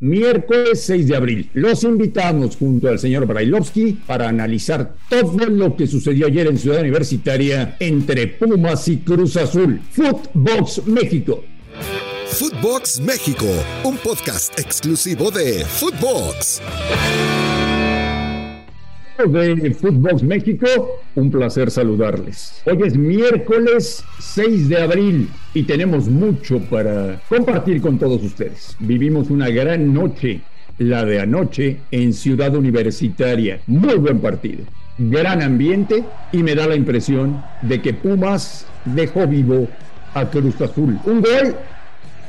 miércoles 6 de abril. Los invitamos junto al señor Brailovsky para analizar todo lo que sucedió ayer en Ciudad Universitaria entre Pumas y Cruz Azul. Footbox México. Footbox México, un podcast exclusivo de Footbox de Footbox México, un placer saludarles. Hoy es miércoles 6 de abril y tenemos mucho para compartir con todos ustedes. Vivimos una gran noche, la de anoche, en Ciudad Universitaria. Muy buen partido, gran ambiente y me da la impresión de que Pumas dejó vivo a Cruz Azul. Un gol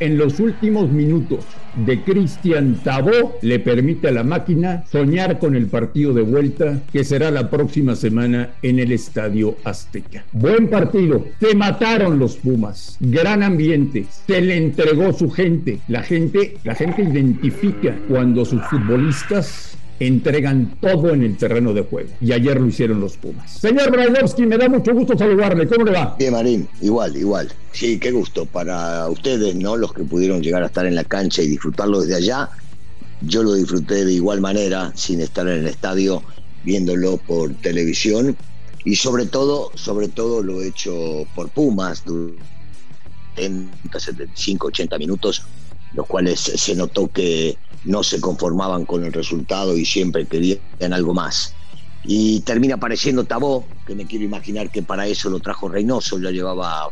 en los últimos minutos de Cristian Tabó le permite a la máquina soñar con el partido de vuelta que será la próxima semana en el Estadio Azteca. Buen partido, se mataron los Pumas, gran ambiente, se le entregó su gente, la gente, la gente identifica cuando sus futbolistas entregan todo en el terreno de juego. Y ayer lo hicieron los Pumas. Señor Brailovsky, me da mucho gusto saludarle. ¿Cómo le va? Bien, Marín, igual, igual. Sí, qué gusto para ustedes, ¿no? Los que pudieron llegar a estar en la cancha y disfrutarlo desde allá. Yo lo disfruté de igual manera, sin estar en el estadio, viéndolo por televisión. Y sobre todo, sobre todo lo he hecho por Pumas en 75, 80 minutos, los cuales se notó que no se conformaban con el resultado y siempre querían algo más. Y termina apareciendo Tabó, que me quiero imaginar que para eso lo trajo Reynoso, ya llevaba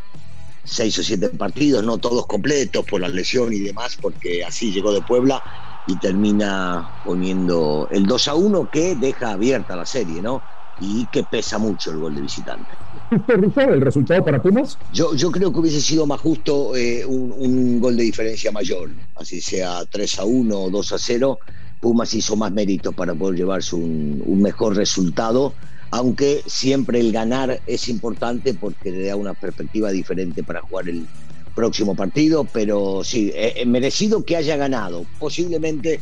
seis o siete partidos, no todos completos por la lesión y demás, porque así llegó de Puebla y termina poniendo el 2 a 1 que deja abierta la serie, ¿no? Y que pesa mucho el gol de visitante el resultado para Pumas? Yo, yo creo que hubiese sido más justo eh, un, gol de diferencia mayor, así sea 3 a 1 o 2 a 0. Pumas hizo más méritos para poder llevarse un, mejor resultado, aunque siempre el ganar es importante porque le da una perspectiva diferente para jugar el próximo partido, pero sí, eh, merecido que haya ganado. Posiblemente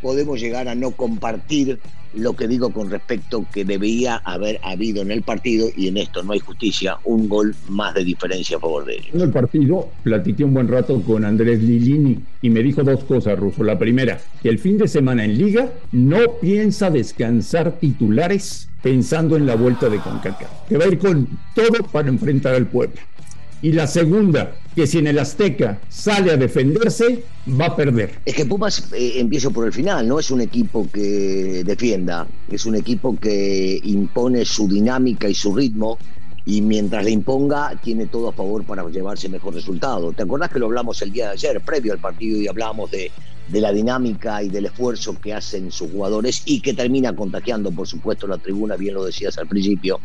podemos llegar a no compartir lo que digo con respecto que debía haber habido en el partido, y en esto no hay justicia, un gol más de diferencia a favor de ellos. En el partido platiqué un buen rato con Andrés Lilini y me dijo dos cosas, Russo. La primera, que el fin de semana en Liga no piensa descansar titulares pensando en la vuelta de CONCACAF, que va a ir con todo para enfrentar al pueblo. Y la segunda, que si en el Azteca sale a defenderse, va a perder. Es que Pumas, eh, empiezo por el final, no es un equipo que defienda, es un equipo que impone su dinámica y su ritmo y mientras le imponga tiene todo a favor para llevarse mejor resultado. ¿Te acordás que lo hablamos el día de ayer, previo al partido, y hablábamos de, de la dinámica y del esfuerzo que hacen sus jugadores y que termina contagiando, por supuesto, la tribuna, bien lo decías al principio.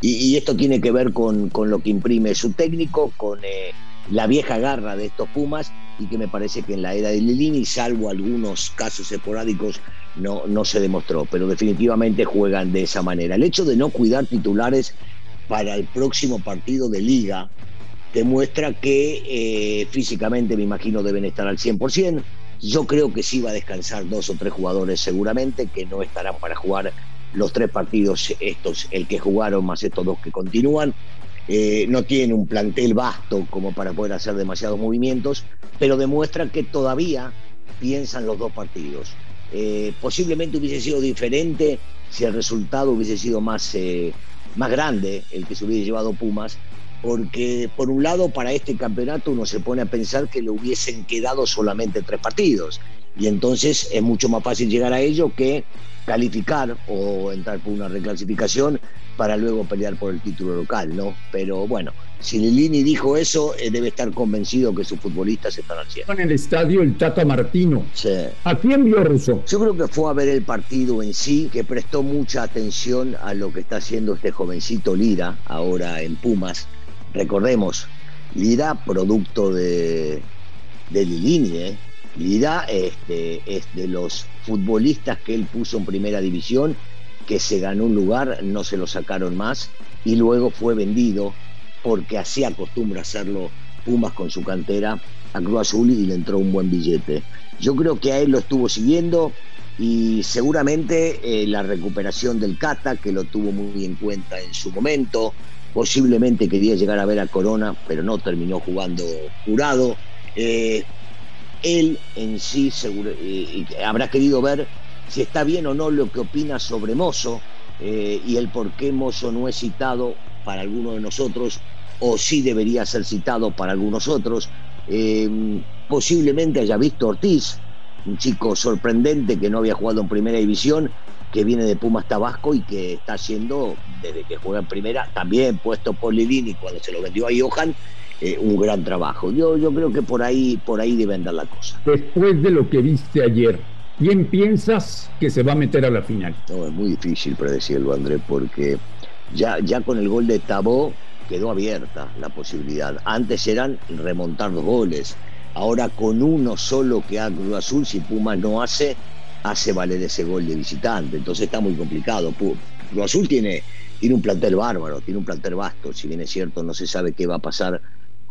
Y, esto tiene que ver con, con, lo que imprime su técnico, con eh, la vieja garra de estos Pumas y que me parece que en la era de Lilini, salvo algunos casos esporádicos, no, no se demostró, pero definitivamente juegan de esa manera. El hecho de no cuidar titulares para el próximo partido de liga demuestra que eh, físicamente me imagino deben estar al 100%. Yo creo que sí va a descansar dos o tres jugadores seguramente que no estarán para jugar los tres partidos estos, el que jugaron más estos dos que continúan. Eh, no tiene un plantel vasto como para poder hacer demasiados movimientos, pero demuestra que todavía piensan los dos partidos. Eh, posiblemente hubiese sido diferente si el resultado hubiese sido más, eh, más grande, el que se hubiese llevado Pumas, porque por un lado para este campeonato uno se pone a pensar que le hubiesen quedado solamente tres partidos y entonces es mucho más fácil llegar a ello que calificar o entrar por una reclasificación para luego pelear por el título local, ¿no? Pero bueno, si Lilini dijo eso, eh, debe estar convencido que sus futbolistas están al cielo. En el estadio el Tata Martino. Sí. ¿A quién vio Russo? Yo creo que fue a ver el partido en sí, que prestó mucha atención a lo que está haciendo este jovencito Lira ahora en Pumas. Recordemos, Lira producto de, de Lilini, ¿eh? Este, es de los futbolistas que él puso en primera división, que se ganó un lugar, no se lo sacaron más, y luego fue vendido, porque así acostumbra hacerlo Pumas con su cantera, a Cruz Azul y le entró un buen billete. Yo creo que a él lo estuvo siguiendo y seguramente eh, la recuperación del Cata, que lo tuvo muy en cuenta en su momento, posiblemente quería llegar a ver a Corona, pero no terminó jugando jurado. Eh, él en sí eh, habrá querido ver si está bien o no lo que opina sobre Mozo eh, y el por qué Mozo no es citado para alguno de nosotros o sí debería ser citado para algunos otros. Eh, posiblemente haya visto Ortiz, un chico sorprendente que no había jugado en primera división, que viene de Pumas Tabasco y que está haciendo, desde que juega en primera, también puesto por Lilini cuando se lo vendió a Johan, eh, un gran trabajo. Yo, yo creo que por ahí, por ahí debe andar la cosa. Después de lo que viste ayer, ¿quién piensas que se va a meter a la final? No, es muy difícil predecirlo, André, porque ya, ya con el gol de Tabó quedó abierta la posibilidad. Antes eran remontar dos goles. Ahora con uno solo que haga Cruz Azul, si Pumas no hace, hace valer ese gol de visitante. Entonces está muy complicado. Cruz Azul tiene, tiene un plantel bárbaro, tiene un plantel vasto. Si bien es cierto, no se sabe qué va a pasar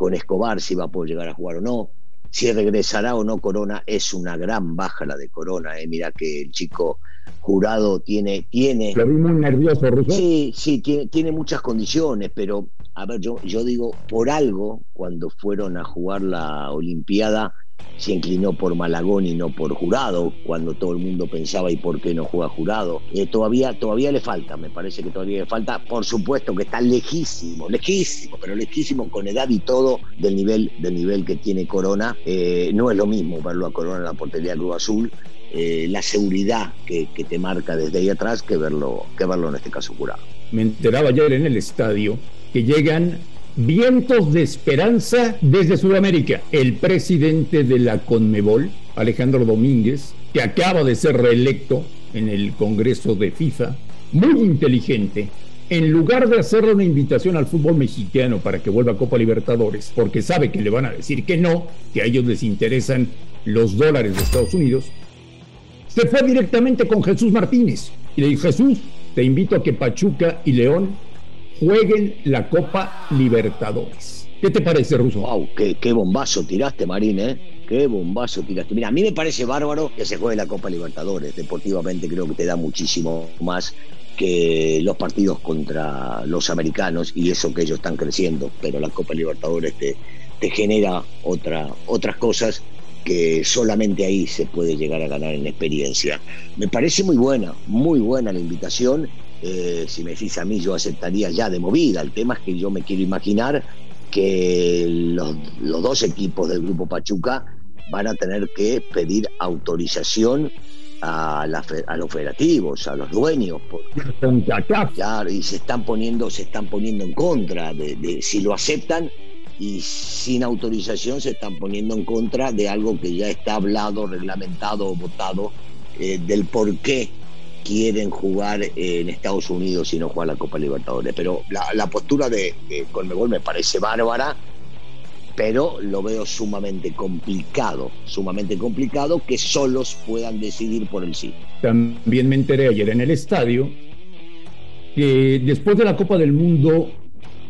con Escobar, si va a poder llegar a jugar o no. Si regresará o no Corona, es una gran baja la de Corona. Eh. Mira que el chico jurado tiene... tiene Lo vi muy nervioso, Russo. Sí, sí, tiene, tiene muchas condiciones, pero a ver, yo, yo digo, por algo, cuando fueron a jugar la Olimpiada, se inclinó por Malagón y no por Jurado, cuando todo el mundo pensaba y por qué no juega Jurado. Eh, todavía, todavía le falta, me parece que todavía le falta. Por supuesto que está lejísimo, lejísimo, pero lejísimo con edad y todo del nivel, del nivel que tiene Corona. Eh, no es lo mismo verlo a Corona en la portería Cruz Azul. Eh, la seguridad que, que, te marca desde ahí atrás que verlo, que verlo en este caso jurado. Me enteraba ayer en el estadio que llegan vientos de esperanza desde Sudamérica. El presidente de la Conmebol, Alejandro Domínguez, que acaba de ser reelecto en el Congreso de FIFA, muy inteligente, en lugar de hacerle una invitación al fútbol mexicano para que vuelva a Copa Libertadores, porque sabe que le van a decir que no, que a ellos les interesan los dólares de Estados Unidos, se fue directamente con Jesús Martínez y le dijo, Jesús, te invito a que Pachuca y León jueguen la Copa Libertadores. ¿Qué te parece, Ruso? Wow, qué, bombazo tiraste, Marín, ¿eh? Qué bombazo tiraste. Mira, a mí me parece bárbaro que se juegue la Copa Libertadores. Deportivamente creo que te da muchísimo más que los partidos contra los americanos y eso que ellos están creciendo. Pero la Copa Libertadores te, te genera otra, otras cosas que solamente ahí se puede llegar a ganar en experiencia. Me parece muy buena, muy buena la invitación eh, si me decís a mí, yo aceptaría ya de movida. El tema es que yo me quiero imaginar que los, dos equipos del Grupo Pachuca van a tener que pedir autorización a, a los federativos, a los dueños, y se están poniendo, se están poniendo en contra de, si lo aceptan y sin autorización se están poniendo en contra de algo que ya está hablado, reglamentado votado eh, del por qué quieren jugar en Estados Unidos y no jugar la Copa Libertadores. Pero la, postura de, de, Colmebol me parece bárbara, pero lo veo sumamente complicado, sumamente complicado que solos puedan decidir por el sí. También me enteré ayer en el estadio que después de la Copa del Mundo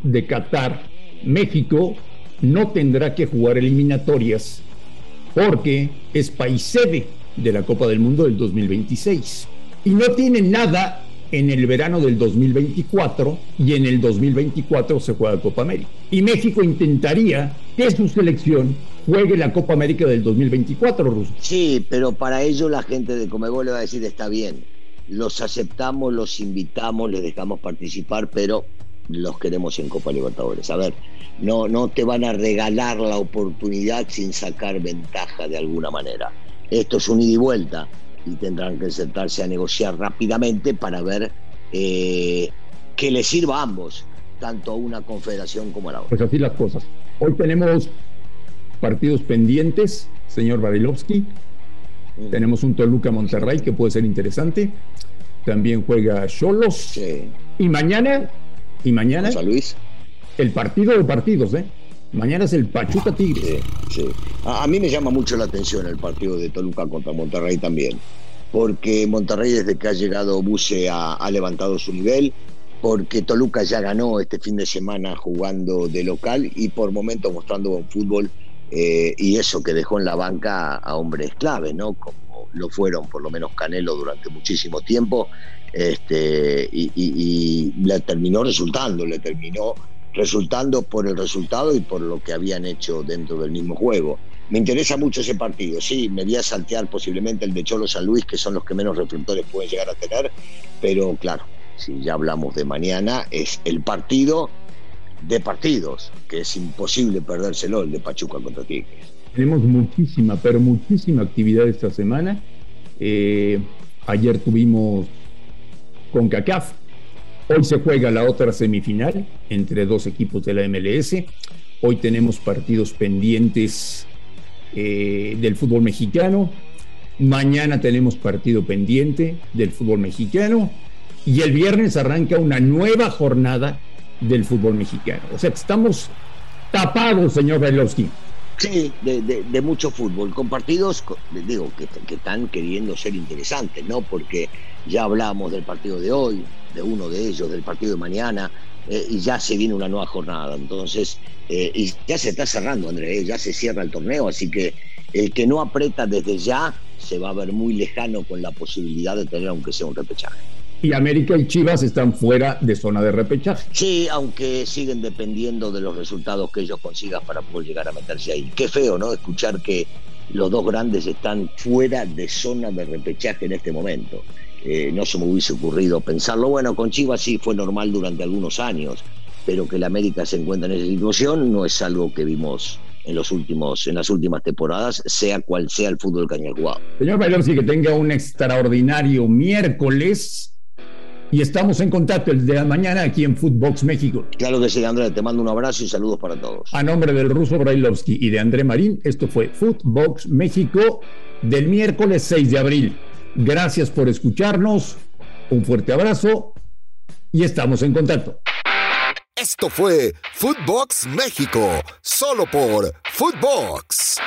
de Qatar, México no tendrá que jugar eliminatorias porque es país sede de la Copa del Mundo del 2026 y no tiene nada en el verano del 2024 y en el 2024 se juega Copa América. Y México intentaría que su selección juegue la Copa América del 2024, Ruso. Sí, pero para ello la gente de Comebol le va a decir está bien, los aceptamos, los invitamos, les dejamos participar, pero los queremos en Copa Libertadores. A ver, no, no te van a regalar la oportunidad sin sacar ventaja de alguna manera. Esto es un ida y vuelta y tendrán que sentarse a negociar rápidamente para ver eh, que les sirva a ambos, tanto a una confederación como a la otra. Pues así las cosas. Hoy tenemos partidos pendientes, señor Barilovsky. Mm. Tenemos un Toluca Monterrey que puede ser interesante. También juega Cholos. Y mañana, y mañana. Luis. El partido de partidos, ¿eh? Mañana es el Pachuca Tigre. Sí, A, mí me llama mucho la atención el partido de Toluca contra Monterrey también, porque Monterrey desde que ha llegado Buse ha, levantado su nivel, porque Toluca ya ganó este fin de semana jugando de local y por momentos mostrando buen fútbol eh, y eso que dejó en la banca a hombres clave, ¿no? Como lo fueron por lo menos Canelo durante muchísimo tiempo, este, y, y le terminó resultando, le terminó resultando por el resultado y por lo que habían hecho dentro del mismo juego. Me interesa mucho ese partido, sí, me voy a saltear posiblemente el de Cholo San Luis, que son los que menos reflectores pueden llegar a tener, pero claro, si ya hablamos de mañana, es el partido de partidos, que es imposible perdérselo, el de Pachuca contra Tigres. Tenemos muchísima, pero muchísima actividad esta semana. Eh, ayer tuvimos con CACAF, hoy se juega la otra semifinal entre dos equipos de la MLS. Hoy tenemos partidos pendientes eh, del fútbol mexicano. Mañana tenemos partido pendiente del fútbol mexicano. Y el viernes arranca una nueva jornada del fútbol mexicano. O sea, estamos tapados, señor Bailovsky. Sí, de, mucho fútbol, con partidos, digo, que, que, están queriendo ser interesantes, ¿no? Porque ya hablamos del partido de hoy, de uno de ellos, del partido de mañana, eh, y ya se viene una nueva jornada. Entonces, eh, y ya se está cerrando, Andrés, ya se cierra el torneo, así que el que no aprieta desde ya se va a ver muy lejano con la posibilidad de tener, aunque sea un repechaje y América y Chivas están fuera de zona de repechaje. Sí, aunque siguen dependiendo de los resultados que ellos consigan para poder llegar a meterse ahí. Qué feo, ¿no? Escuchar que los dos grandes están fuera de zona de repechaje en este momento. Eh, no se me hubiese ocurrido pensarlo. Bueno, con Chivas sí fue normal durante algunos años, pero que la América se encuentra en esa situación no es algo que vimos en los últimos, en las últimas temporadas, sea cual sea el fútbol que haya jugado. Señor sí que tenga un extraordinario miércoles y estamos en contacto el de la mañana aquí en Footbox México. Claro que sí, André, te mando un abrazo y saludos para todos. A nombre del ruso Brailovsky y de André Marín, esto fue Footbox México del miércoles 6 de abril. Gracias por escucharnos, un fuerte abrazo y estamos en contacto. Esto fue Footbox México, solo por Footbox.